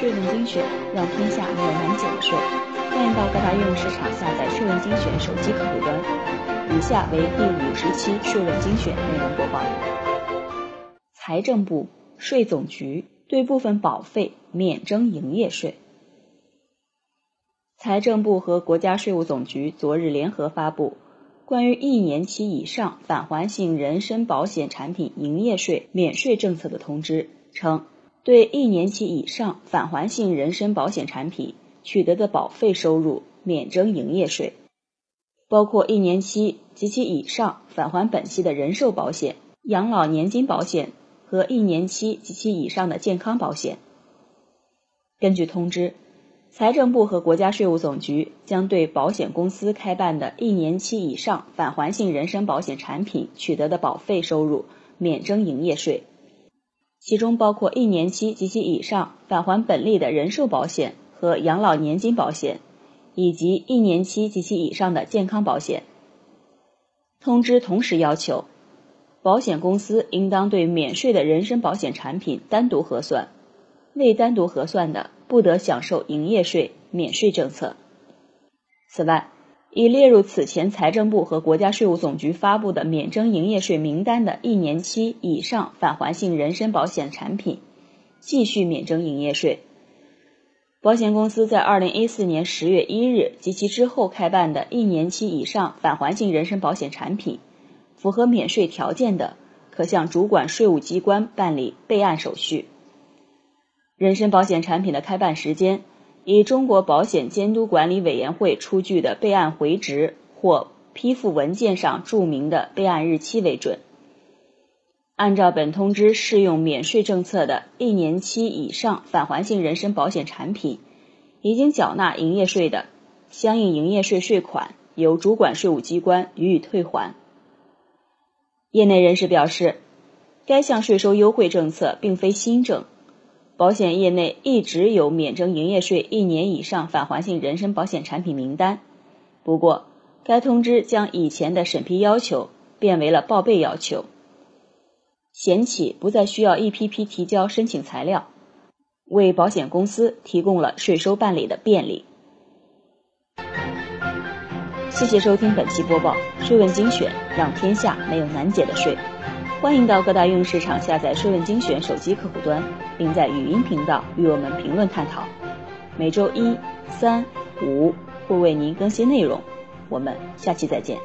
税问精选，让天下没有难解的税。欢迎到各大应用市场下载税问精选手机客户端。以下为第五十期税问精选内容播报。财政部、税总局对部分保费免征营业税。财政部和国家税务总局昨日联合发布关于一年期以上返还性人身保险产品营业税免税政策的通知，称。对一年期以上返还性人身保险产品取得的保费收入免征营业税，包括一年期及其以上返还本息的人寿保险、养老年金保险和一年期及其以上的健康保险。根据通知，财政部和国家税务总局将对保险公司开办的一年期以上返还性人身保险产品取得的保费收入免征营业税。其中包括一年期及其以上返还本利的人寿保险和养老年金保险，以及一年期及其以上的健康保险。通知同时要求，保险公司应当对免税的人身保险产品单独核算，未单独核算的不得享受营业税免税政策。此外，已列入此前财政部和国家税务总局发布的免征营业税名单的一年期以上返还性人身保险产品，继续免征营业税。保险公司在二零一四年十月一日及其之后开办的一年期以上返还性人身保险产品，符合免税条件的，可向主管税务机关办理备案手续。人身保险产品的开办时间。以中国保险监督管理委员会出具的备案回执或批复文件上注明的备案日期为准。按照本通知适用免税政策的一年期以上返还性人身保险产品，已经缴纳营业税的，相应营业税税款由主管税务机关予以退还。业内人士表示，该项税收优惠政策并非新政。保险业内一直有免征营业税一年以上返还性人身保险产品名单，不过该通知将以前的审批要求变为了报备要求，险企不再需要一批批提交申请材料，为保险公司提供了税收办理的便利。谢谢收听本期播报，税问精选，让天下没有难解的税。欢迎到各大应用市场下载“税问精选”手机客户端，并在语音频道与我们评论探讨。每周一、三、五会为您更新内容，我们下期再见。